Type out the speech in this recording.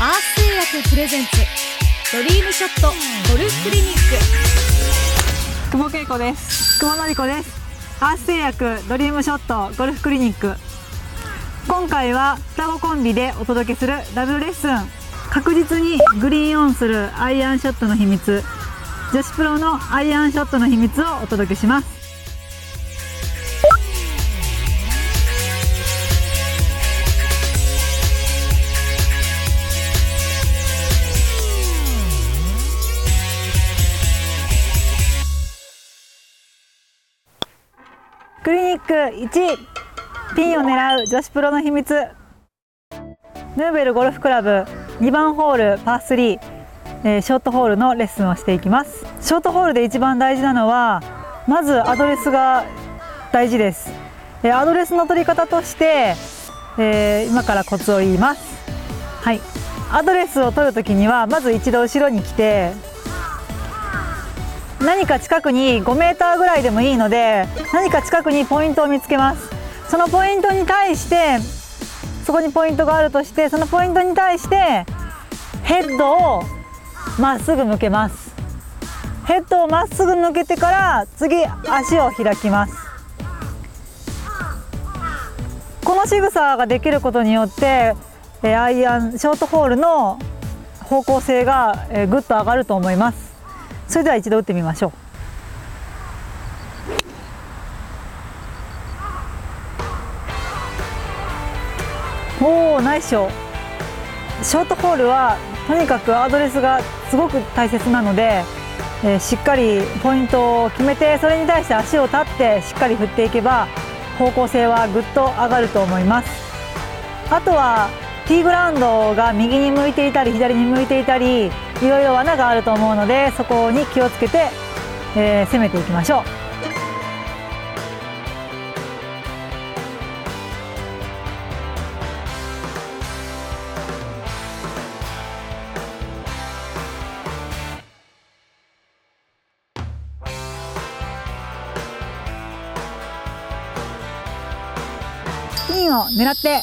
クプレゼンツドリームショットゴルフクリニック。久保恵子です。久保のり子です。アース製薬ドリームショットゴルフクリニック。今回は双子コンビでお届けするダブルレッスン。確実にグリーンオンするアイアンショットの秘密。女子プロのアイアンショットの秘密をお届けしますクリニック1ピンを狙う女子プロの秘密。ヌーベルゴルフクラブ2番ホールパー3、えショートホールのレッスンをしていきます。ショートホールで一番大事なのはまずアドレスが大事です、えアドレスの取り方として、え今からコツを言います。はい。アドレスを取るときにはまず一度後ろに来て何か近くに5メーターぐらいでもいいので何か近くにポイントを見つけます。そのポイントに対してそこにポイントがあるとしてそのポイントに対してヘッドをまっすぐ向けます。ヘッドをまっすぐ向けてから次足を開きます。この仕草ができることによってアイアンショートホールの方向性がぐっと上がると思います。それでは一度打ってみましょう。おおナイスショー。ショートホールはとにかくアドレスがすごく大切なので、えーしっかりポイントを決めてそれに対して足を立ってしっかり振っていけば方向性はぐっと上がると思います。あとはティーグラウンドが右に向いていたり左に向いていたりいろいろ罠があると思うのでそこに気をつけて、えー攻めていきましょう。ピンを狙って